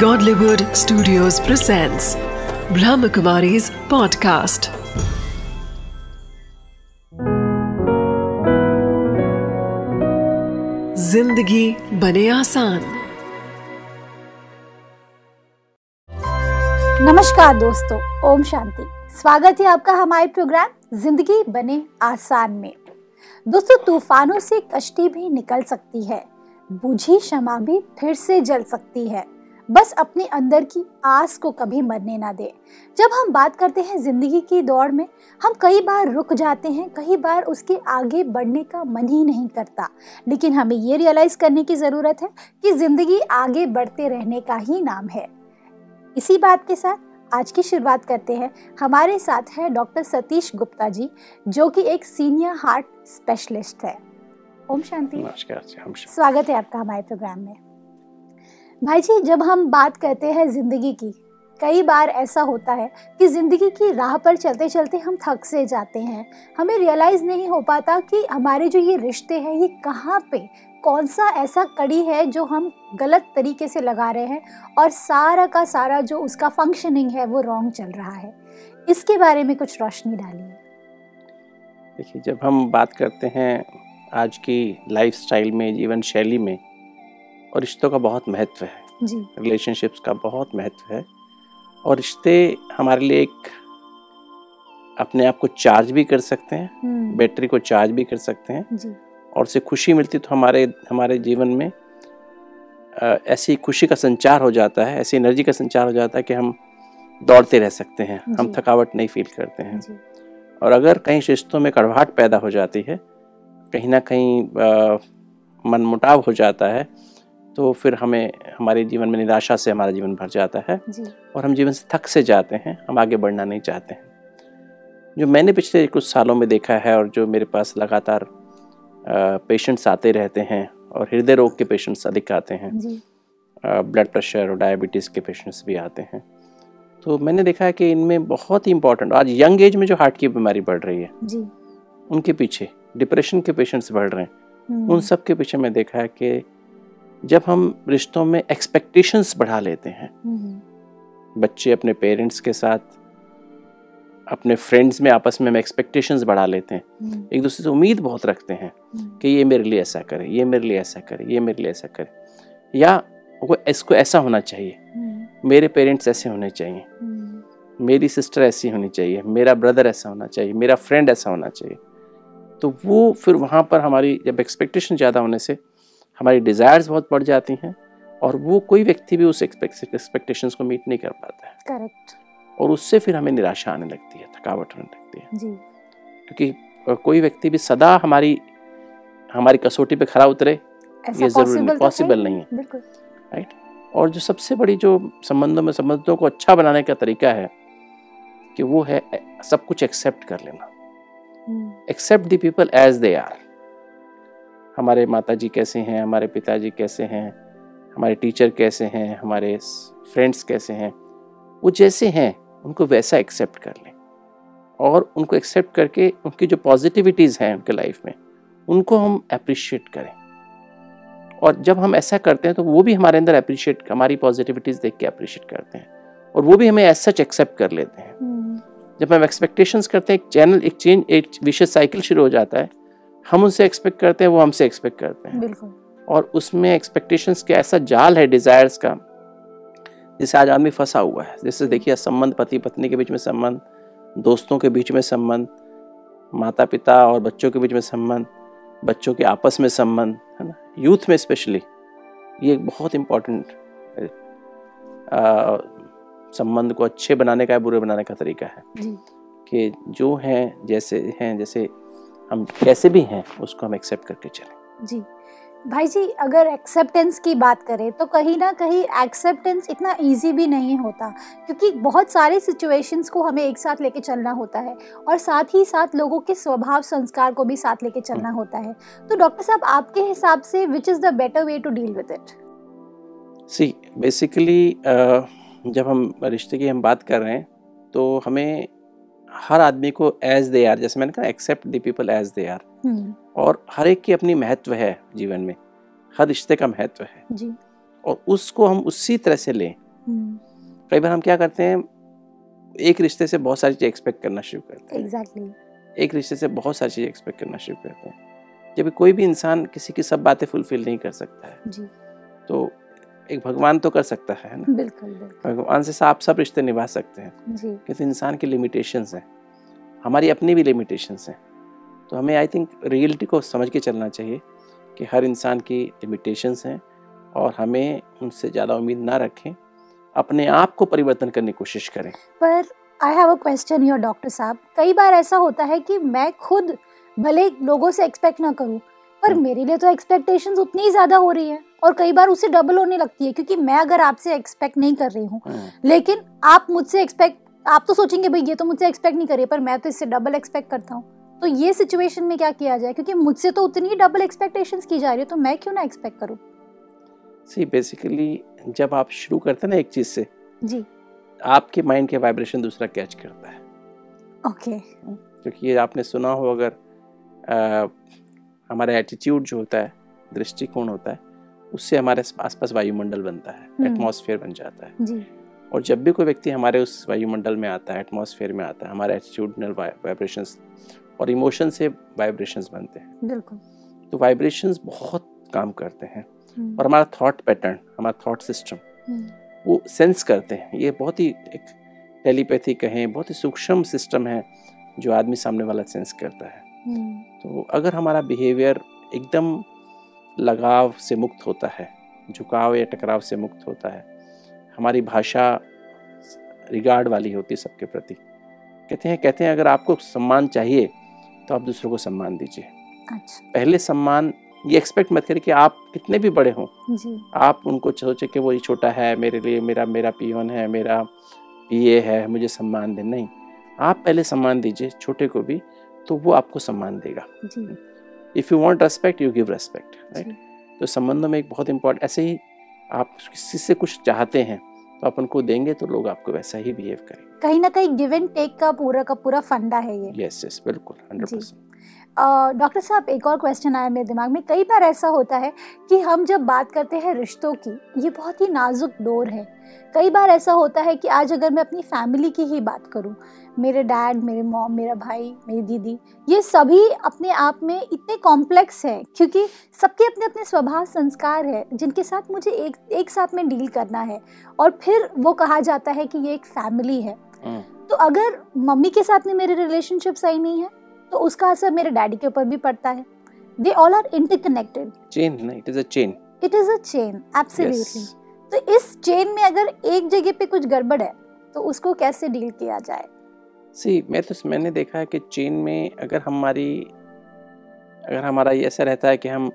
Godlywood Studios presents Brahmakumari's podcast. ज़िंदगी बने आसान नमस्कार दोस्तों, ओम शांति। स्वागत है आपका हमारे प्रोग्राम ज़िंदगी बने आसान में। दोस्तों, तूफानों से कश्ती भी निकल सकती है, बुझी क्षमा भी फिर से जल सकती है। बस अपने अंदर की आस को कभी मरने ना दे। जब हम बात करते हैं ज़िंदगी की दौड़ में हम कई बार रुक जाते हैं कई बार उसके आगे बढ़ने का मन ही नहीं करता। लेकिन हमें ये रियलाइज़ करने की ज़रूरत है कि ज़िंदगी आगे बढ़ते रहने का ही नाम है। इसी बात के साथ आज की शुरुआत करते हैं। हमारे साथ है डॉक्टर सतीश गुप्ता जी जो कि एक सीनियर हार्ट स्पेशलिस्ट है। ओम शांति। नमस्कार स्वागत है आपका हमारे प्रोग्राम में। भाई जी, जब हम बात करते हैं ज़िंदगी की, कई बार ऐसा होता है कि ज़िंदगी की राह पर चलते चलते हम थक से जाते हैं। हमें रियलाइज़ नहीं हो पाता कि हमारे जो ये रिश्ते हैं, ये कहाँ पे? कौन सा ऐसा कड़ी है जो हम गलत तरीके से लगा रहे हैं और सारा का सारा जो उसका फंक्शनिंग है, वो रॉन्ग चल रहा है। इसके बारे में कुछ रोशनी डालिए। देखिए, जब हम बात करते हैं आज की लाइफस्टाइल में जीवन शैली में और रिश्तों का बहुत महत्व है। रिलेशनशिप्स का बहुत महत्व है। और रिश्ते हमारे लिए एक अपने आप को चार्ज भी कर सकते हैं हम्म, बैटरी को चार्ज भी कर सकते हैं। जी। और उससे खुशी मिलती तो हमारे हमारे जीवन में ऐसी खुशी का संचार हो जाता है ऐसी एनर्जी का संचार हो जाता है कि हम दौड़ते रह सकते हैं हम थकावट नहीं फील करते हैं। और अगर कहीं रिश्तों में कड़वाहट पैदा हो जाती है कहीं ना कहीं अ, मनमुटाव हो जाता है तो फिर हमें हमारे जीवन में निराशा से हमारा जीवन भर जाता है। जी। और हम जीवन से थक से जाते हैं हम आगे बढ़ना नहीं चाहते हैं। जो मैंने पिछले कुछ सालों में देखा है और जो मेरे पास लगातार पेशेंट्स आते रहते हैं और हृदय रोग के पेशेंट्स अधिक आते हैं ब्लड प्रेशर और डायबिटीज़ के पेशेंट्स भी आते हैं। तो मैंने देखा है कि इनमें बहुत ही इंपॉर्टेंट आज यंग एज में जो हार्ट की बीमारी बढ़ रही है जी। उनके पीछे डिप्रेशन के पेशेंट्स बढ़ रहे हैं। हम्म, उन सब के पीछे मैं देखा है कि जब हम रिश्तों में एक्सपेक्टेशंस बढ़ा लेते हैं बच्चे अपने पेरेंट्स के साथ अपने फ्रेंड्स में आपस में हम एक्सपेक्टेशंस बढ़ा लेते हैं। हम्म, एक दूसरे से उम्मीद बहुत रखते हैं हम्म, कि ये मेरे लिए ऐसा करे ये मेरे लिए ऐसा करे ये मेरे लिए ऐसा करे। या वो इसको ऐसा होना चाहिए। हम्म, मेरे पेरेंट्स ऐसे होने चाहिए। मेरी सिस्टर ऐसी होनी चाहिए मेरा ब्रदर ऐसा होना चाहिए मेरा फ्रेंड ऐसा होना चाहिए। तो वो फिर वहाँ पर हमारी जब एक्सपेक्टेशन ज़्यादा होने से हमारी डिज़ायर्स बहुत बढ़ जाती हैं और वो कोई व्यक्ति भी उस एक्सपेक्टेशंस को मीट नहीं कर पाता है। करेक्ट और उससे फिर हमें निराशा आने लगती है थकावट होने लगती है। जी। क्योंकि कोई व्यक्ति भी सदा हमारी हमारी कसौटी पे खरा उतरे ये ज़रूरी नहीं तो पॉसिबल नहीं है। बिल्कुल। राइट और जो सबसे बड़ी जो संबंधों में संबंधों को अच्छा बनाने का तरीका है कि वो है सब कुछ एक्सेप्ट कर लेना। Accept the people as they are हमारे माता जी कैसे हैं हमारे पिताजी कैसे हैं हमारे टीचर कैसे हैं हमारे फ्रेंड्स कैसे हैं वो जैसे हैं उनको वैसा एक्सेप्ट कर लें। और उनको एक्सेप्ट करके उनकी जो पॉजिटिविटीज़ हैं उनके लाइफ में उनको हम अप्रिशिएट करें। और जब हम ऐसा करते हैं तो वो भी हमारे अंदर अप्रिशिएट हमारी पॉजिटिविटीज़ देख के अप्रिशिएट करते हैं। और वो भी हमें एज सच एक्सेप्ट कर लेते हैं। हम्म, जब हम एक्सपेक्टेशंस करते हैं एक चैनल एक चेंज एक विशेष साइकिल शुरू हो जाता है हम उनसे एक्सपेक्ट करते हैं वो हमसे एक्सपेक्ट करते हैं। बिल्कुल। और उसमें एक्सपेक्टेशंस का ऐसा जाल है डिजायर्स का जिससे आज आदमी फंसा हुआ है। जैसे देखिए संबंध पति पत्नी के बीच में संबंध दोस्तों के बीच में संबंध माता पिता और बच्चों के बीच में संबंध बच्चों के आपस में संबंध है ना? यूथ में स्पेशली ये एक बहुत इम्पोर्टेंट संबंध को अच्छे बनाने का या बुरे बनाने का तरीका है। जी। कि जो हैं जैसे हैं जैसे हम कैसे भी हैं उसको हम एक्सेप्ट करके चलें। जी। भाई जी अगर एक्सेप्टेंस की बात करें तो कहीं ना कहीं एक्सेप्टेंस इतना इजी भी नहीं होता क्योंकि बहुत सारे सिचुएशंस को हमें एक साथ लेके चलना होता है और साथ ही साथ लोगों के स्वभाव संस्कार को भी साथ लेके चलना होता है। तो डॉक्टर साहब आपके हिसाब से which is the better way to deal with it see basically जब हम रिश्ते की हम बात कर रहे हैं तो हमें हर आदमी को एज दे आर जैसे मैंने कहा accept the people as they are और हर एक की अपनी महत्व है जीवन में। हर रिश्ते का महत्व है। जी। और उसको हम उसी तरह से लें। हम्म, कई बार हम क्या करते हैं एक रिश्ते से बहुत सारी चीज़ एक्सपेक्ट करना शुरू करते हैं। एग्जैक्टली एक रिश्ते से बहुत सारी चीज़ एक्सपेक्ट करना शुरू करते हैं। जब कोई भी इंसान किसी की सब बातें फुलफिल नहीं कर सकता है जी। तो एक भगवान तो कर सकता है ना? बिल्कुल बिल्कुल। भगवान से आप सब रिश्ते निभा सकते हैं। क्योंकि इंसान की लिमिटेशंस हैं। हमारी अपनी भी लिमिटेशंस हैं। तो हमें आई थिंक रियलिटी को समझ के चलना चाहिए कि हर इंसान की लिमिटेशंस हैं और हमें उनसे ज़्यादा उम्मीद ना रखें। अपने आप को परिवर्तन करने की कोशिश करें। पर I have a question your doctor साहब। कई बार ऐसा होता है कि मैं खुद भले लोगों से एक्सपेक्ट ना करूँ पर हम्म। मेरे लिए तो एक्सपेक्टेशंस उतनी ही ज़्यादा हो रही है और कई बार उससे डबल होने लगती है क्योंकि मैं अगर आपसे एक्सपेक्ट नहीं कर रही हूँ हम्म, लेकिन आप मुझसे एक्सपेक्ट आप तो सोचेंगे भाई ये तो मुझसे एक्सपेक्ट नहीं करिए पर मैं तो इससे डबल एक्सपेक्ट करता हूँ। तो ये सिचुएशन में क्या किया जाए? क्योंकि मुझसे तो उतनी ही डबल एक्सपेक्टेशंस की जा रही है तो मैं क्यों ना एक्सपेक्ट करूँ? सी बेसिकली जब आप शुरू करते हैं ना एक चीज़ से जी। आपके माइंड के वाइब्रेशन दूसरा कैच करता है। Okay okay. क्योंकि ये आपने सुना हो अगर हमारा एटीट्यूड जो होता है दृष्टिकोण होता है उससे हमारे आसपास वायुमंडल बनता है हम्म। एटमॉस्फेयर बन जाता है। जी। और जब भी कोई व्यक्ति हमारे उस वायुमंडल में आता है एटमॉस्फेयर में आता है हमारे एटीट्यूडनल वाइब्रेशंस और इमोशन से वाइब्रेशंस बनते हैं। बिल्कुल। तो वाइब्रेशंस बहुत काम करते हैं। हम्म, और हमारा थॉट पैटर्न हमारा थॉट सिस्टम हम्म, वो सेंस करते हैं। ये बहुत ही एक टेलीपैथी कहें बहुत ही सूक्ष्म सिस्टम है जो आदमी सामने वाला सेंस करता है। हम्म, तो अगर हमारा बिहेवियर एकदम लगाव से मुक्त होता है झुकाव या टकराव से मुक्त होता है हमारी भाषा रिगार्ड वाली होती है सबके प्रति। कहते हैं कहते हैं अगर आपको सम्मान चाहिए तो आप दूसरों को सम्मान दीजिए। अच्छा। पहले सम्मान ये एक्सपेक्ट मत करिए कि आप कितने भी बड़े हों आप उनको सोचे कि वो ये छोटा है मेरे लिए मेरा मेरा पियोन है मेरा पीए है मुझे सम्मान दे। नहीं आप पहले सम्मान दीजिए छोटे को भी तो वो आपको सम्मान देगा। If you want respect you give respect right तो संबंधों में एक बहुत इंपॉर्टेंट ऐसे ही आप किसी से कुछ चाहते हैं तो आप उनको देंगे तो लोग आपको वैसा ही बिहेव करेंगे। कहीं ना कहीं गिव एंड टेक का पूरा का पूरा फंडा है ये। यस यस बिल्कुल हंड्रेड परसेंट डॉक्टर साहब एक और क्वेश्चन आया मेरे दिमाग में। कई बार ऐसा होता है कि हम जब बात करते हैं रिश्तों की ये बहुत ही नाजुक डोर है। कई बार ऐसा होता है कि आज अगर मैं अपनी फैमिली की ही बात करूँ मेरे डैड मेरे मॉम मेरा भाई मेरी दीदी ये सभी अपने आप में इतने कॉम्प्लेक्स हैं क्योंकि सबके अपने अपने स्वभाव संस्कार है जिनके साथ मुझे एक एक साथ में डील करना है। और फिर वो कहा जाता है कि ये एक फैमिली है। हम्म, तो अगर मम्मी के साथ में मेरे रिलेशनशिप सही नहीं है तो उसका असर मेरे डैडी के ऊपर भी पड़ता है। They all are interconnected chain नहीं it is a chain it is a chain absolutely तो इस चेन में अगर एक जगह पे कुछ गड़बड़ है तो उसको कैसे डील किया जाए? सी मैं तो मैंने देखा है कि चेन में अगर हमारी अगर हमारा ये ऐसा रहता है कि हम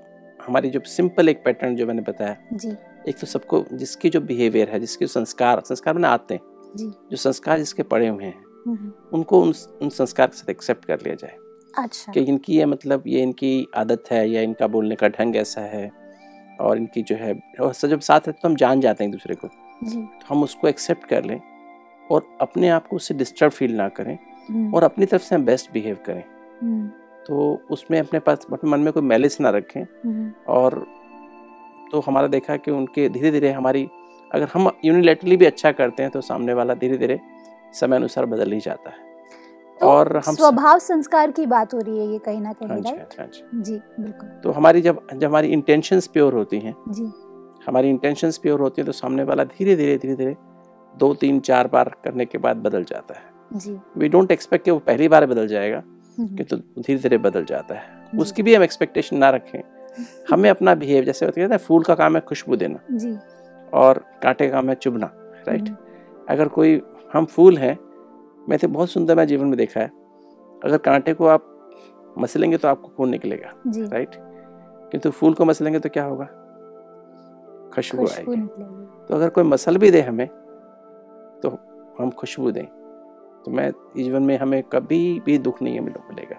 हमारी जो सिंपल एक पैटर्न जो मैंने बताया जी। एक तो सबको जिसकी जो बिहेवियर है जिसके संस्कार संस्कार में आते हैं जी। जो संस्कार जिसके पड़े हुए हैं हम्म, उनको उन उन संस्कार के साथ एक्सेप्ट कर लिया जाए। अच्छा। कि इनकी ये मतलब ये इनकी आदत है या इनका बोलने का ढंग ऐसा है और इनकी जो है और जब साथ रहते तो हम जान जाते हैं एक दूसरे को। जी। तो हम उसको एक्सेप्ट कर लें और अपने आप को उससे डिस्टर्ब फील ना करें हम्म, और अपनी तरफ़ से हम बेस्ट बिहेव करें। हम्म, तो उसमें अपने पास अपने मन में कोई मैलिस ना रखें हम्म, और तो हमारा देखा कि उनके धीरे धीरे हमारी अगर हम यूनिलेटरली भी अच्छा करते हैं तो सामने वाला धीरे धीरे समय अनुसार बदल ही जाता है। तो और हम स्वभाव संस्कार की बात हो रही है ये कहीं ना हाँ कहीं जी राइट हाँ जी। जी बिल्कुल। तो हमारी जब जब हमारी इंटेंशंस प्योर होती हैं जी। हमारी इंटेंशंस प्योर होती हैं तो सामने वाला धीरे धीरे धीरे धीरे दो तीन चार बार करने के बाद बदल जाता है। जी। वी डोंट एक्सपेक्ट कि वो पहली बार बदल जाएगा हम्म, कि तो धीरे धीरे बदल जाता है। उसकी भी हम एक्सपेक्टेशन ना रखें। हमें अपना बिहेव जैसे होता है फूल का काम है खुशबू देना। जी। और कांटे का काम है चुभना राइट हम्म, अगर कोई हम फूल हैं मैं तो बहुत सुंदर मैं जीवन में देखा है। अगर कांटे को आप मसलेंगे तो आपको खून निकलेगा राइट किंतु फूल को मसलेंगे तो क्या होगा? खुशबू आएगी। तो अगर कोई मसल भी दे हमें तो हम खुशबू दें। तो मैं जीवन में हमें कभी भी दुख नहीं हमें मिलेगा।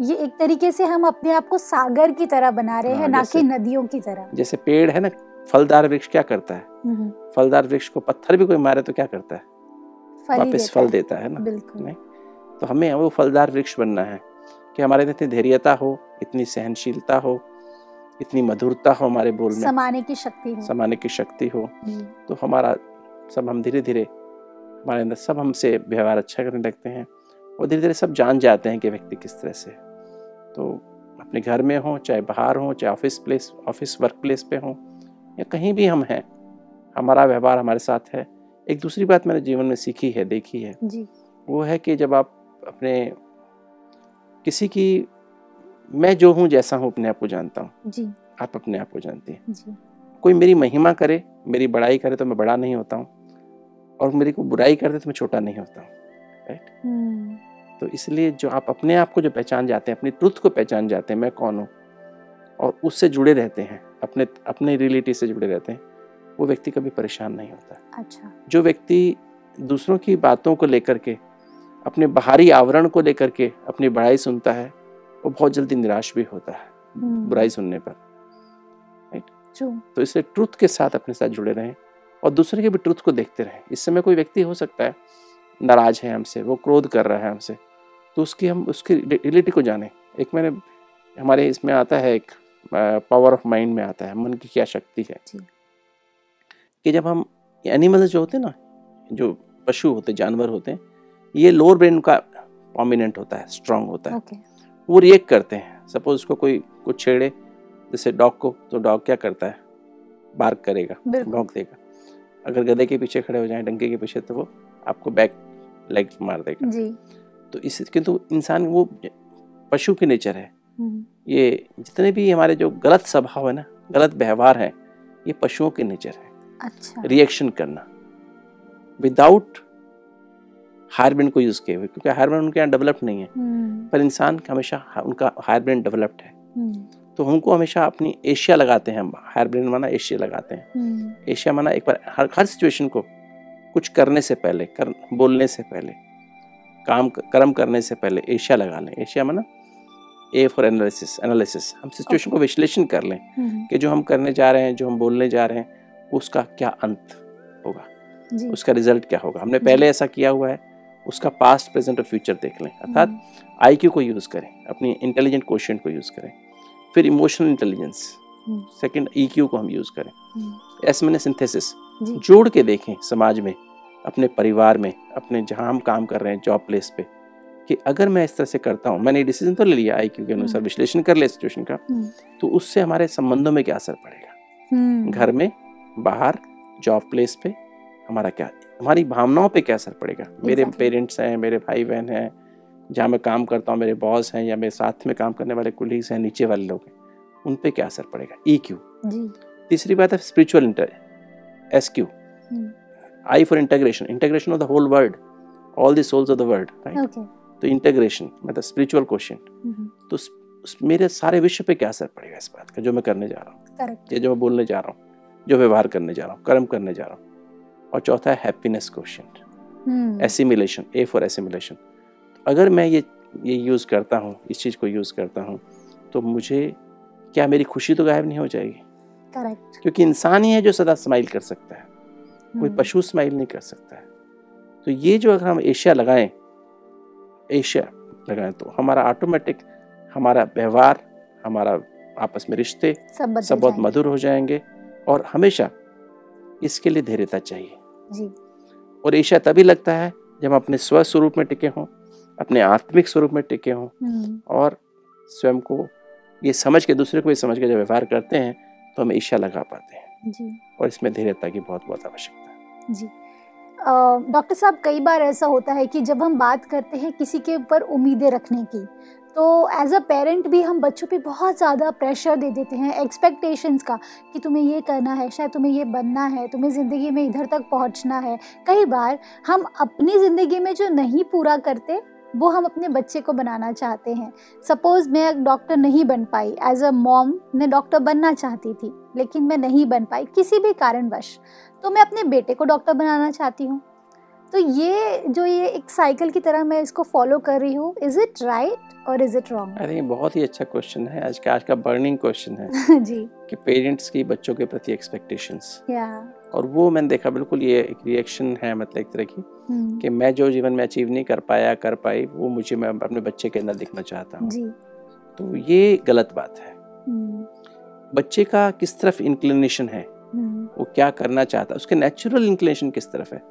ये एक तरीके से हम अपने आप को सागर की तरह बना रहे हाँ, हैं ना कि नदियों की तरह। जैसे पेड़ है ना फलदार वृक्ष क्या करता है? हम्म, फलदार वृक्ष को पत्थर भी कोई मारे तो क्या करता ही? वापस फल देता है ना? बिल्कुल। नहीं? तो हमें वो फलदार वृक्ष बनना है कि हमारे अंदर इतनी धैर्यता हो इतनी सहनशीलता हो इतनी मधुरता हो हमारे बोल में। समाने की शक्ति है। समाने की शक्ति हो। तो हमारा सब हम धीरे धीरे हमारे अंदर सब हमसे व्यवहार अच्छा करने लगते हैं और धीरे धीरे सब जान जाते हैं कि व्यक्ति किस तरह से तो अपने घर में हो चाहे बाहर हो चाहे office place office work place पे हो या कहीं भी हम हैं हमारा व्यवहार हमारे साथ है। एक दूसरी बात मैंने जीवन में सीखी है देखी है। जी। वो है कि जब आप अपने किसी की मैं जो हूँ जैसा हूँ अपने आप को जानता हूँ। आप अपने आप को जानते हैं। कोई मेरी महिमा करे मेरी बड़ाई करे तो मैं बड़ा नहीं होता हूँ। और मेरी को बुराई कर दे तो मैं छोटा नहीं होता हूँ। राइट हम्म, तो इसलिए जो आप अपने आप को जो पहचान जाते हैं अपनी ट्रुथ को पहचान जाते हैं मैं कौन हूँ? और उससे जुड़े रहते हैं अपने अपने रियलिटी से जुड़े रहते हैं। वो व्यक्ति कभी परेशान नहीं होता। अच्छा। जो व्यक्ति दूसरों की बातों को लेकर के अपने बाहरी आवरण को लेकर के अपनी बड़ाई सुनता है वो बहुत जल्दी निराश भी होता है हम्म, बुराई सुनने पर। तो इसलिए ट्रुथ के साथ अपने साथ जुड़े रहें और दूसरे के भी ट्रुथ को देखते रहें। इस समय कोई व्यक्ति हो सकता है नाराज़ है हमसे वो क्रोध कर रहा है हमसे तो उसकी हम उसकी रियलिटी को जाने। एक मैंने हमारे इसमें आता है एक पावर ऑफ़ माइंड में आता है मन की क्या शक्ति है। जी। कि जब हम एनिमल्स जो होते हैं ना जो पशु होते हैं जानवर होते हैं ये लोअर ब्रेन का प्रोमिनेंट होता है स्ट्रांग होता है। ओके वो रिएक्ट करते हैं। सपोज़ उसको कोई कुछ छेड़े जैसे डॉग को तो डॉग क्या करता है? बार्क करेगा। भौंक देगा। अगर गधे के पीछे खड़े हो जाए डंके के पीछे तो वो आपको बैक लेग मार देगा। जी। तो इस किंतु इंसान वो पशु की नेचर है। हम्म, ये जितने भी हमारे जो गलत स्वभाव है ना गलत व्यवहार है ये पशुओं की नेचर है। अच्छा। रिएक्शन करना। विदाउट हायर को यूज़ किए हुए क्योंकि हायर उनके यहाँ डेवलप नहीं है। हम्म, पर इंसान का हमेशा उनका हायर डेवलप्ड है। हम्म, तो हमको हमेशा अपनी एशिया लगाते हैं हम। हायर माना एशिया लगाते हैं। हम्म, एशिया माना एक बार हर हर सिचुएशन को कुछ करने से पहले कर बोलने से पहले काम कर्म करने से पहले एशिया लगा लें। एशिया माना ए फॉर एनालिसिस एनालिसिस हम सिचुएशन को विश्लेषण कर लें हम्म, कि जो हम करने जा रहे हैं जो हम बोलने जा रहे हैं उसका क्या अंत होगा? जी। उसका रिज़ल्ट क्या होगा? हमने पहले ऐसा किया हुआ है उसका पास्ट प्रेजेंट और फ्यूचर देख लें। अर्थात हम्म, आईक्यू को यूज़ करें अपनी इंटेलिजेंट क्वेश्चन को यूज़ करें फिर इमोशनल इंटेलिजेंस सेकंड ईक्यू को हम यूज़ करें। एस मैंने सिंथेसिस जोड़ के देखें समाज में अपने परिवार में अपने जहाँ हम काम कर रहे हैं जॉब प्लेस पे कि अगर मैं इस तरह से करता हूँ मैंने डिसीज़न तो ले लिया आईक्यू के अनुसार हम्म। विश्लेषण कर लिया सिचुएशन का हम्म, तो उससे हमारे संबंधों में क्या असर पड़ेगा? घर में बाहर जॉब प्लेस पे हमारा क्या हमारी भावनाओं पे क्या असर पड़ेगा? मेरे पेरेंट्स हैं मेरे भाई बहन हैं जहाँ मैं काम करता हूँ मेरे बॉस हैं या मेरे साथ में काम करने वाले कुलीग्स हैं नीचे वाले लोग हैं उन पे क्या असर पड़ेगा? ई क्यू तीसरी बात है spiritual inter S Q I for integration integration of the whole world all the souls of the world right तो इंटीग्रेशन मतलब स्पिरिचुअल क्वेश्चन हम्म, तो मेरे सारे विश्व पे क्या असर पड़ेगा इस बात का जो मैं करने जा रहा हूँ? या जो मैं बोलने जा रहा हूँ? जो व्यवहार करने जा रहा हूँ कर्म करने जा रहा हूँ। और चौथा है happiness question assimilation A for assimilation अगर मैं ये ये यूज़ करता हूँ इस चीज़ को यूज़ करता हूँ तो मुझे क्या मेरी खुशी तो गायब नहीं हो जाएगी? करेक्ट क्योंकि इंसान ही है जो सदा स्माइल कर सकता है। कोई हम्म, पशु स्माइल नहीं कर सकता है। तो ये जो अगर हम एशिया लगाएँ एशिया लगाएँ तो हमारा ऑटोमेटिक हमारा व्यवहार हमारा आपस में रिश्ते सब सब बहुत मधुर हो जाएँगे। और हमेशा इसके लिए धैर्यता चाहिए। जी। और ईर्ष्या तभी लगता है जब अपने स्व स्वरूप में टिके हों अपने आत्मिक स्वरूप में टिके हों हम्म, और स्वयं को ये समझ के दूसरे को ये समझ के जब व्यवहार करते हैं तो हम ईर्ष्या लगा पाते हैं। जी। और इसमें धैर्यता की बहुत बहुत आवश्यकता है। जी। डॉक्टर साहब कई बार ऐसा होता है कि जब हम बात करते हैं किसी के ऊपर उम्मीदें रखने की तो एज अ पेरेंट भी हम बच्चों पे बहुत ज़्यादा प्रेशर दे देते हैं एक्सपेक्टेशंस का कि तुम्हें ये करना है, शायद तुम्हें ये बनना है, तुम्हें ज़िंदगी में इधर तक पहुँचना है। कई बार हम अपनी ज़िंदगी में जो नहीं पूरा करते, वो हम अपने बच्चे को बनाना चाहते हैं। सपोज़ मैं एक डॉक्टर नहीं बन पाई एज अ मॉम मैं डॉक्टर बनना चाहती थी, लेकिन मैं नहीं बन पाई किसी भी कारणवश तो मैं अपने बेटे को डॉक्टर बनाना चाहती हूँ। तो ये जो ये एक साइकिल की तरह मैं इसको फॉलो कर रही हूँ इज़ इट राइट और इज़ इट रॉन्ग अरे बहुत ही अच्छा क्वेश्चन है। आज का आज का बर्निंग क्वेश्चन है जी। कि पेरेंट्स की बच्चों के प्रति एक्सपेक्टेशंस या और वो मैंने देखा बिल्कुल ये एक रिएक्शन है मतलब एक तरह की हम्म, कि मैं जो जीवन में अचीव नहीं कर पाया कर पाई वो मुझे मैं अपने बच्चे के अंदर दिखना चाहता हूँ। जी। तो ये गलत बात है। हम्म, बच्चे का किस तरफ़ इंक्लिनेशन है? क्या करना चाहता है उसके नेचुरल इंक्लेशन किस तरफ़ है?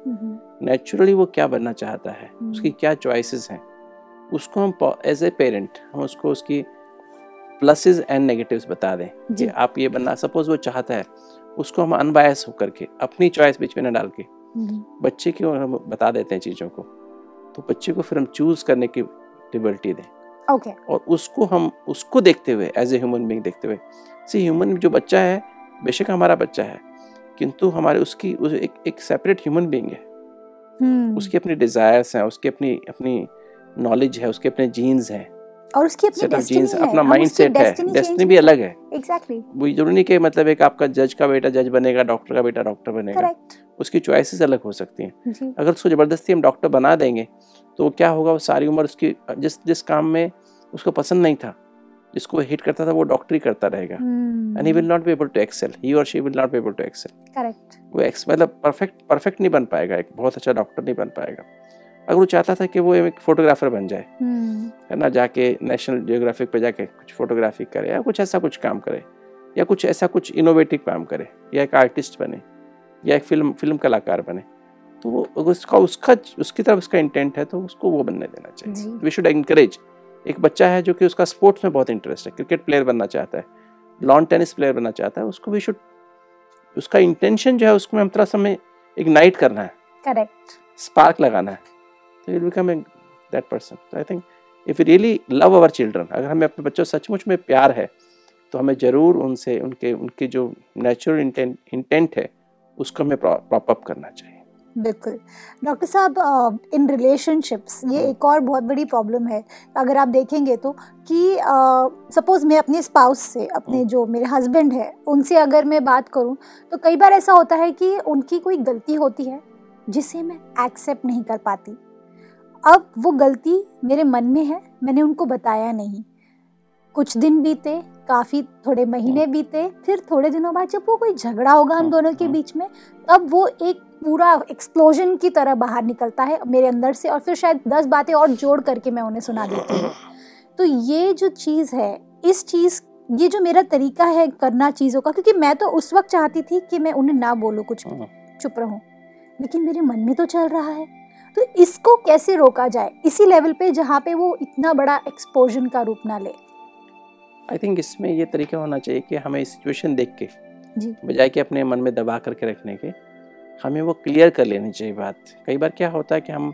नेचुरली वो क्या बनना चाहता है? हम्म। उसकी क्या चॉइसेस हैं? उसको हम एज ए पेरेंट हम उसको उसकी प्लसेस एंड नेगेटिव्स बता दें कि आप ये बनना सपोज़ वो चाहता है उसको हम अनबायस होकर के अपनी चॉइस बीच में ना डाल के बच्चे की हम बता देते हैं चीज़ों को तो बच्चे को फिर हम चूज़ करने की लिबर्टी दें। ओके और उसको हम उसको देखते हुए एज ए ह्यूमन बींग देखते हुए सी ह्यूमन जो बच्चा है बेशक हमारा बच्चा है किंतु हमारे उसकी उस एक एक सेपरेट ह्यूमन बीइंग है। उसकी अपनी डिजायर्स हैं उसकी अपनी अपनी नॉलेज है उसके अपने जीन्स हैं। और उसकी अपनी सेट ऑफ़ डेस्टिनी जीन्स है। अपना माइंड सेट है। डेस्टिनी भी अलग है। एग्जैक्टली वो ज़रूरी नहीं कि मतलब एक आपका जज का बेटा जज बनेगा डॉक्टर का बेटा डॉक्टर बनेगा। करेक्ट उसकी चॉइसेस अलग हो सकती हैं। अगर उसको ज़बरदस्ती हम डॉक्टर बना देंगे तो क्या होगा? वो सारी उम्र उसकी जिस जिस काम में उसको पसंद नहीं था जिसको हिट करता था वो डॉक्टरी करता रहेगा। And he will not be able to excel he और she will not be able to excel correct वो एक्स मतलब परफेक्ट परफेक्ट नहीं बन पाएगा एक बहुत अच्छा डॉक्टर नहीं बन पाएगा। अगर वो चाहता था कि वो एक फोटोग्राफर बन जाए है ना जाके नेशनल जियोग्राफिक पे जाके कुछ फोटोग्राफी करे या कुछ ऐसा कुछ काम करे या कुछ ऐसा कुछ इनोवेटिव काम करे या एक आर्टिस्ट बने या एक फ़िल्म फ़िल्म कलाकार बने तो वो उसका उसका उसकी तरफ़ उसका इंटेंट है तो उसको वो बनने देना चाहिए। वी शुड एनकरेज एक बच्चा है जो कि उसका स्पोर्ट्स में बहुत इंटरेस्ट है क्रिकेट प्लेयर बनना चाहता है लॉन टेनिस प्लेयर बनना चाहता है उसको वी शुड उसका इंटेंशन जो है उसको हम थोड़ा समय इग्नाइट करना है। करेक्ट स्पार्क लगाना है। तो you become that person I think if you really love our children अगर हमें अपने बच्चों से सचमुच में प्यार है तो हमें ज़रूर उनसे उनके उनके जो नेचुरल इंटेंट इंटेंट है उसको हमें प्रॉप अप करना चाहिए। बिल्कुल डॉक्टर साहब इन रिलेशनशिप्स ये हम्म। एक और बहुत बड़ी प्रॉब्लम है अगर आप देखेंगे तो कि सपोज़ मैं अपने स्पाउस से अपने हम्म। जो मेरे हस्बैंड है उनसे अगर मैं बात करूँ तो कई बार ऐसा होता है कि उनकी कोई गलती होती है जिसे मैं एक्सेप्ट नहीं कर पाती अब वो गलती मेरे मन में है मैंने उनको बताया नहीं कुछ दिन बीते काफ़ी थोड़े महीने बीते फिर थोड़े दिनों बाद जब वो कोई झगड़ा होगा हम हम्म, दोनों के हम्म। बीच में तब वो एक पूरा एक्सप्लोजन की तरह बाहर निकलता है मेरे अंदर से और फिर शायद दस बातें और जोड़ करके मैं उन्हें सुना देती हूँ। तो ये जो चीज़ है इस चीज़ ये जो मेरा तरीका है करना चीज़ों का क्योंकि मैं तो उस वक्त चाहती थी कि मैं उन्हें ना बोलूँ कुछ भी हम्म। चुप रहूँ लेकिन मेरे मन में तो चल रहा है। तो इसको कैसे रोका जाए? इसी लेवल पे जहाँ पे वो इतना बड़ा एक्सपोजन का रूप ना ले। आई थिंक इसमें ये तरीका होना चाहिए कि हमें सिचुएशन देख के बजाय कि अपने मन में दबा करके रखने के हमें वो क्लियर कर लेनी चाहिए बात। कई बार क्या होता है कि हम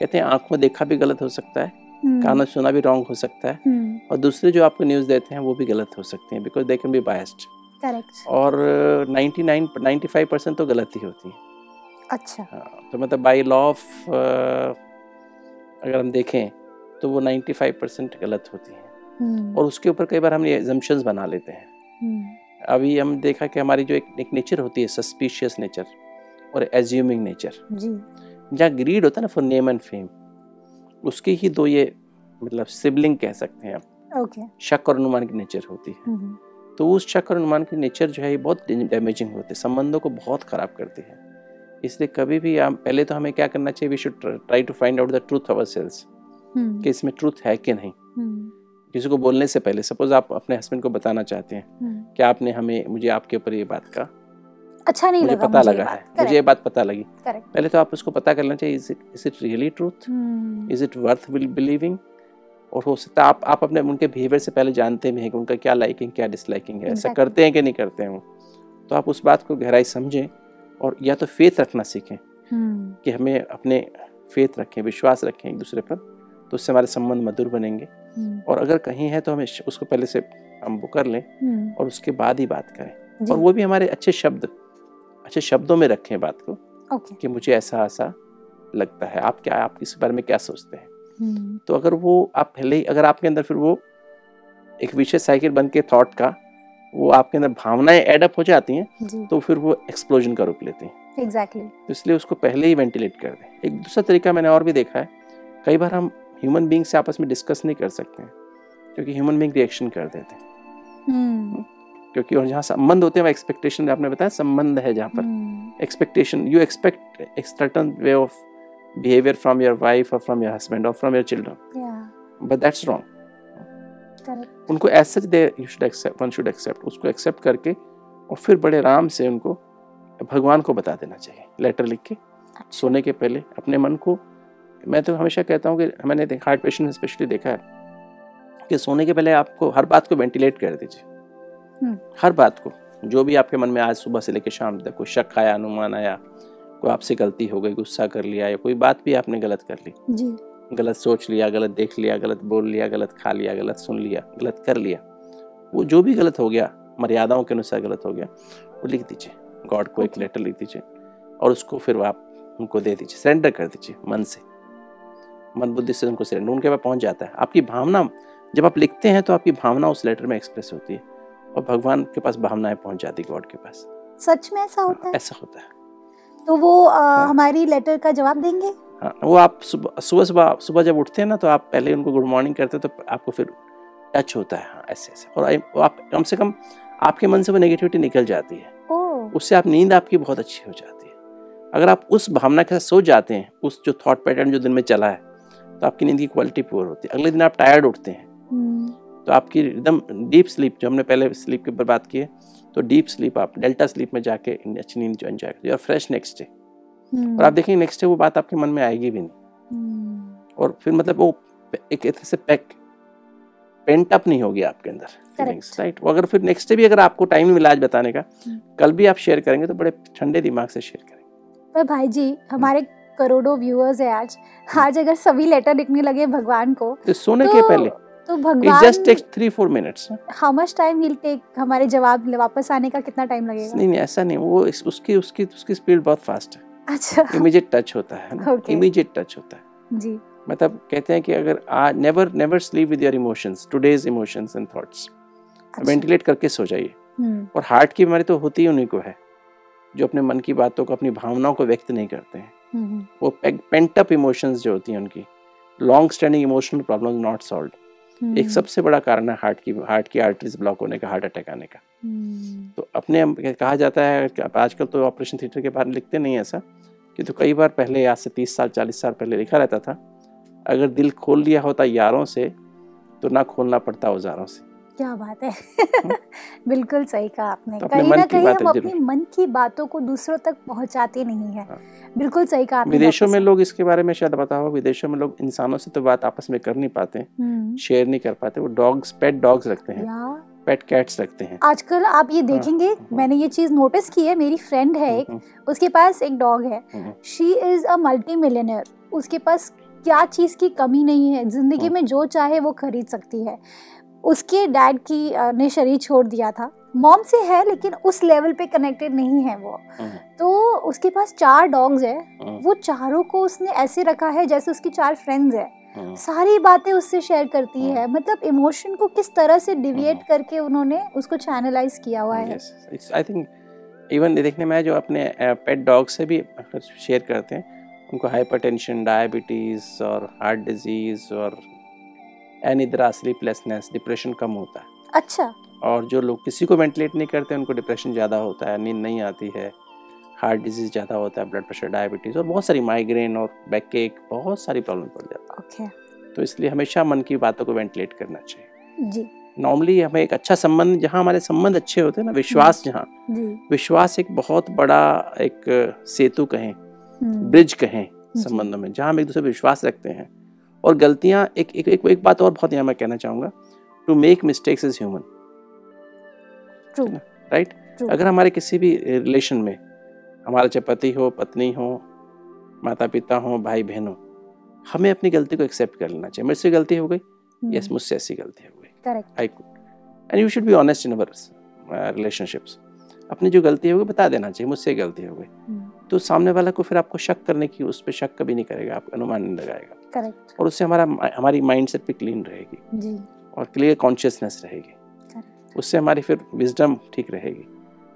कहते हैं आँखों में देखा भी गलत हो सकता है हम्म, कानों सुना भी रॉन्ग हो सकता है हम्म, और दूसरे जो आपको न्यूज़ देते हैं वो भी गलत हो सकती हैं because they can be biased correct और 99 95 परसेंट तो गलत ही होती है। अच्छा। हाँ, तो मतलब बाई लॉ ऑफ़ अगर हम देखें तो वो 95 परसेंट गलत होती हैं। हम्म, और उसके ऊपर कई बार हम ये एजम्पन्स बना लेते हैं। अभी हम देखा कि हमारी जो एक, एक नेचर होती है सस्पिशियस नेचर और एज्यूमिंग नेचर जहाँ ग्रीड होता है ना फॉर नेम एंड फेम उसकी ही दो ये मतलब सिबलिंग कह सकते हैं आप। ओके शक और अनुमान की नेचर होती है। हम्म, तो उस शक और अनुमान की नेचर जो है ये बहुत डैमेजिंग होती है संबंधों को बहुत खराब करती है। इसलिए कभी भी हम पहले तो हमें क्या करना चाहिए? We should try to find out the truth ourselves कि इसमें ट्रूथ है कि नहीं। हम्म, किसी को बोलने से पहले सपोज़ आप अपने हस्बैंड को बताना चाहते हैं हम्म। कि आपने हमें मुझे आपके ऊपर ये बात का अच्छा नहीं मुझे लगा पता मुझे लगा। है मुझे ये बात पता लगी। correct. पहले तो आप उसको पता करना चाहिए is it is it really truth? Hmm, is it worth believing? और हो सकता है आप आप अपने उनके बिहेवियर से पहले जानते भी हैं कि उनका क्या लाइकिंग क्या डिसलाइकिंग है ऐसा. करते हैं कि नहीं करते हैं वो? तो आप उस बात को गहराई समझें और या तो फेथ रखना सीखें हम्म, कि हमें अपने फेथ रखें विश्वास रखें एक दूसरे पर तो उससे हमारे संबंध मधुर बनेंगे। हम्म, और अगर कहीं है तो हमें उसको पहले से हम वो कर लें और उसके बाद ही बात करें। और वो भी हमारे अच्छे शब्द अच्छे शब्दों में रखें बात को ओके कि मुझे ऐसा ऐसा लगता है। आप क्या आप इस बारे में क्या सोचते हैं? हम्म, तो अगर वो आप पहले ही अगर आपके अंदर फिर वो एक विशेष साइकिल बन के थॉट का वो आपके अंदर भावनाएँ एडअप हो जाती हैं तो फिर वो एक्सप्लोजन का रूप लेती हैं। एग्जैक्टली तो इसलिए उसको पहले ही वेंटिलेट कर दें। एक दूसरा तरीका मैंने और भी देखा है कई बार हम ह्यूमन बींग से आपस में डिस्कस नहीं कर सकते हैं क्योंकि ह्यूमन बींग रिएक्शन कर देते हैं। हम्म, क्योंकि और जहाँ संबंध होते हैं वहाँ एक्सपेक्टेशन आपने बताया संबंध है जहाँ पर। Expectation you expect certain way of behaviour from your wife और फ्रॉम योर हस्बैंड और from your children but that's wrong उनको as such they you should accept one should accept उसको एक्सेप्ट करके और फिर बड़े आराम से उनको भगवान को बता देना चाहिए लेटर लिख के। अच्छा। सोने के पहले अपने मन को मैं तो हमेशा कहता हूँ कि मैंने हार्ट पेशेंट स्पेशली देखा है कि सोने के पहले आपको हर बात को वेंटिलेट कर दीजिए। हर बात को जो भी आपके मन में आज सुबह से लेकर शाम तक कोई शक आया अनुमान आया कोई आपसे गलती हो गई गुस्सा कर लिया या कोई बात भी आपने गलत कर ली। जी। गलत सोच लिया गलत देख लिया गलत बोल लिया गलत खा लिया गलत सुन लिया गलत कर लिया वो जो भी गलत हो गया मर्यादाओं के अनुसार गलत हो गया वो लिख दीजिए। गॉड को एक लेटर लिख दीजिए और उसको फिर आप उनको दे दीजिए सरेंडर कर दीजिए मन से। मन बुद्धि से उनको सरेंडर उनके पास पहुँच जाता है। आपकी भावना जब आप लिखते हैं तो आपकी भावना उस लेटर में एक्सप्रेस होती है। और भगवान के पास भावनाएँ पहुँच जाती गॉड के पास। सच में ऐसा होता है? ऐसा होता है। तो वो अ, हमारी लेटर का जवाब देंगे? हाँ वो आप सुबह सुबह सुबह सुबह जब उठते हैं ना तो आप पहले उनको गुड मॉर्निंग करते हो तो आपको फिर टच होता है। हाँ ऐसे ऐसे। और आप कम से कम आपके मन से वो नेगेटिविटी निकल जाती है। ओ। उससे आप नींद आपकी बहुत अच्छी हो जाती है। अगर आप उस भावना के साथ सो जाते हैं उस जो थॉट पैटर्न जो दिन में चला है तो आपकी नींद की क्वालिटी पुअर होती है। अगले दिन आप टायर्ड उठते हैं। हम्म, तो आपकी एकदम डीप स्लीप जो हमने पहले स्लीप के ऊपर बात की है तो डीप स्लीप आप डेल्टा स्लीप में जाके अच्छी नींद जो एंजॉय करते फ्रेश नेक्स्ट डे हम्म, और आप देखेंगे नेक्स्ट डे वो बात आपके मन में आएगी भी नहीं। हम्म, और फिर मतलब वो एक तरह से पैक पेंट अप नहीं होगी आपके अंदर राइट अगर फिर नेक्स्ट डे भी अगर आपको टाइम मिला आज बताने का हम्म। कल भी आप शेयर करेंगे तो बड़े ठंडे दिमाग से शेयर करेंगे। पर भाई जी हमारे करोड़ों व्यूअर्स है आज। आज अगर सभी लेटर लिखने लगे भगवान को तो सोने के तो- पहले। तो भगवान just takes three four minutes how much time will take हमारे जवाब वापस आने का कितना टाइम लगेगा? नहीं नहीं ऐसा नहीं वो इस- उसकी उसकी उसकी स्पीड बहुत फास्ट है। अच्छा। इमीडिएट टच होता है ना? Okay. टच होता है। जी। मतलब कहते हैं कि अगर आज never never sleep with your emotions today's emotions and thoughts ventilate करके सो जाइए। हम्म, और हार्ट की बीमारी तो होती ही उन्हीं को है जो अपने मन की बातों को अपनी भावनाओं को व्यक्त नहीं करते हैं। हम्म, वो पेंट अप इमोशंस जो होती हैं उनकी long standing emotional problem not solve हम्म, एक सबसे बड़ा कारण है हार्ट की हार्ट की आर्टरीज ब्लॉक होने का हार्ट अटैक आने का। हम्म, तो अपने कहा जाता है आजकल तो ऑपरेशन थिएटर के बारे में लिखते नहीं है ऐसा कि तो कई बार पहले आज से तीस साल चालीस साल पहले लिखा रहता था अगर दिल खोल लिया होता यारों से तो ना खोलना पड़ता औजारों से। क्या बात है। बिल्कुल सही कहा आपने। तो कहीं ना कहीं हम। अपनी मन की बातों को दूसरों तक पहुंचाते नहीं है। हाँ। बिल्कुल सही कहा आपने विदेशों में लोग इसके बारे में शायद पता हो विदेशों में लोग इंसानों से तो बात आपस में कर नहीं पाते हम्म, शेयर नहीं कर पाते वो डॉग्स पेट डॉग्स रखते हैं पेट कैट्स रखते हैं। आजकल आप ये देखेंगे हाँ। मैंने ये चीज़ नोटिस की है मेरी फ्रेंड है एक हम्म, उसके पास एक डॉग है। Hmm, she is a multi millionaire उसके पास क्या चीज़ की कमी नहीं है ज़िंदगी हाँ। में जो चाहे वो खरीद सकती है। उसके डैड की ने शरीर छोड़ दिया था। मॉम से है लेकिन उस लेवल पे कनेक्टेड नहीं है वो। हम्म, तो उसके पास चार डॉग्स है। हम्म, वो चारों को उसने ऐसे रखा है जैसे उसकी चार फ्रेंड्स है। हम्म, सारी बातें उससे शेयर करती हाँ। मतलब इमोशन को किस तरह से डिविएट। करके उन्होंने उसको चैनलाइज किया हुआ है। आई थिंक इवन देखने में जो अपने पेट डॉग से भी शेयर करते हैं उनको हाइपरटेंशन डायबिटीज़ और हार्ट डिज़ीज़ और एनिद्रा स्लीपलेसनेस डिप्रेशन कम होता है। अच्छा। और जो लोग किसी को वेंटिलेट नहीं करते उनको डिप्रेशन ज़्यादा होता है नींद नहीं आती है हार्ट डिज़ीज़ ज़्यादा होता है ब्लड प्रेशर डायबिटीज़ और बहुत सारी माइग्रेन और बैक केक बहुत सारी प्रॉब्लम पड़ जाती ओके है तो इसलिए हमेशा मन की बातों को वेंटिलेट करना चाहिए। जी। नॉर्मली हमें एक अच्छा संबंध जहाँ हमारे संबंध अच्छे होते हैं ना विश्वास जहाँ विश्वास एक बहुत बड़ा एक सेतु कहें हम्म, ब्रिज कहें संबंधों में जहाँ हम एक दूसरे पे विश्वास रखते हैं। और गलतियाँ एक एक एक, एक बात और बहुत यहाँ मैं कहना चाहूँगा। To make mistakes is human right अगर हमारे किसी भी रिलेशन में हमारा चाहे पति हो पत्नी हो माता पिता हो भाई बहन हो हमें अपनी गलती को एक्सेप्ट कर लेना चाहिए। मुझसे गलती हो गई? यस मुझसे ऐसी गलती हो गई। I could and you should be honest in our relationships अपनी जो गलती हो गई बता देना चाहिए मुझसे गलती हो गई। तो सामने वाला को फिर आपको शक करने की उस पर शक कभी नहीं करेगा आप अनुमान नहीं लगाएगा। करेक्ट और उससे हमारा हमारी माइंड सेट भी क्लीन रहेगी। जी। और क्लियर कॉन्शियसनेस रहेगी। उससे हमारी फिर विजडम ठीक रहेगी।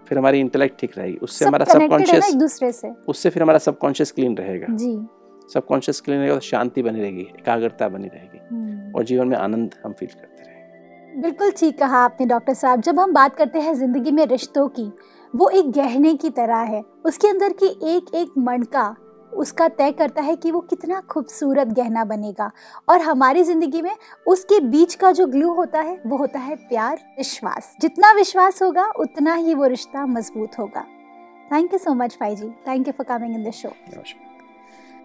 फिर हमारी इंटेलेक्ट ठीक रहेगी। उससे हमारा सबकॉन्शियस दूसरे से। उससे फिर हमारा सबकॉन्शियस क्लीन रहेगा। जी। सबकॉन्शियस क्लीन रहेगा तो शांति बनी रहेगी एकाग्रता बनी रहेगी। हम्म। और जीवन में आनंद हम फील करते रहेंगे। बिल्कुल ठीक कहा आपने डॉक्टर साहब। जब हम बात करते हैं ज़िंदगी में रिश्तों की वो एक गहने की तरह है। उसके अंदर की एक एक मणका उसका तय करता है कि वो कितना खूबसूरत गहना बनेगा। और हमारी ज़िंदगी में उसके बीच का जो ग्लू होता है वो होता है प्यार विश्वास। जितना विश्वास होगा उतना ही वो रिश्ता मज़बूत होगा। थैंक यू सो मच भाई जी thank you for coming in the show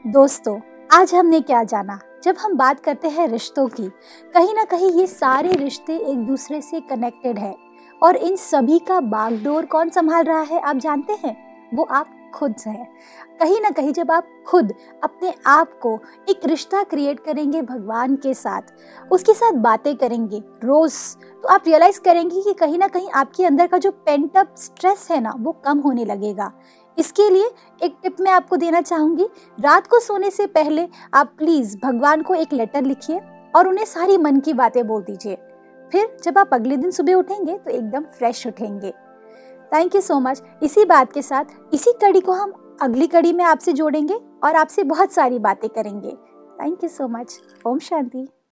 दोस्तों आज हमने क्या जाना? जब हम बात करते हैं रिश्तों की कहीं ना कहीं ये सारे रिश्ते एक दूसरे से कनेक्टेड है। और इन सभी का बागडोर कौन संभाल रहा है, आप जानते हैं? वो आप खुद से है। कहीं ना कहीं जब आप खुद अपने आप को एक रिश्ता क्रिएट करेंगे भगवान के साथ, उसके साथ बातें करेंगे रोज तो आप रियलाइज़ करेंगे कि कहीं ना कहीं आपके अंदर का जो पेंट अप स्ट्रेस है ना, वो कम होने लगेगा। इसके लिए एक टिप मैं आपको देना चाहूँगी, रात को सोने से पहले आप प्लीज़ भगवान को एक लेटर लिखिए और उन्हें सारी मन की बातें बोल दीजिए। फिर जब आप अगले दिन सुबह उठेंगे तो एकदम फ्रेश उठेंगे। थैंक यू सो मच इसी बात के साथ, इसी कड़ी को हम अगली कड़ी में आपसे जोड़ेंगे और आपसे बहुत सारी बातें करेंगे। थैंक यू सो मच ओम शांति।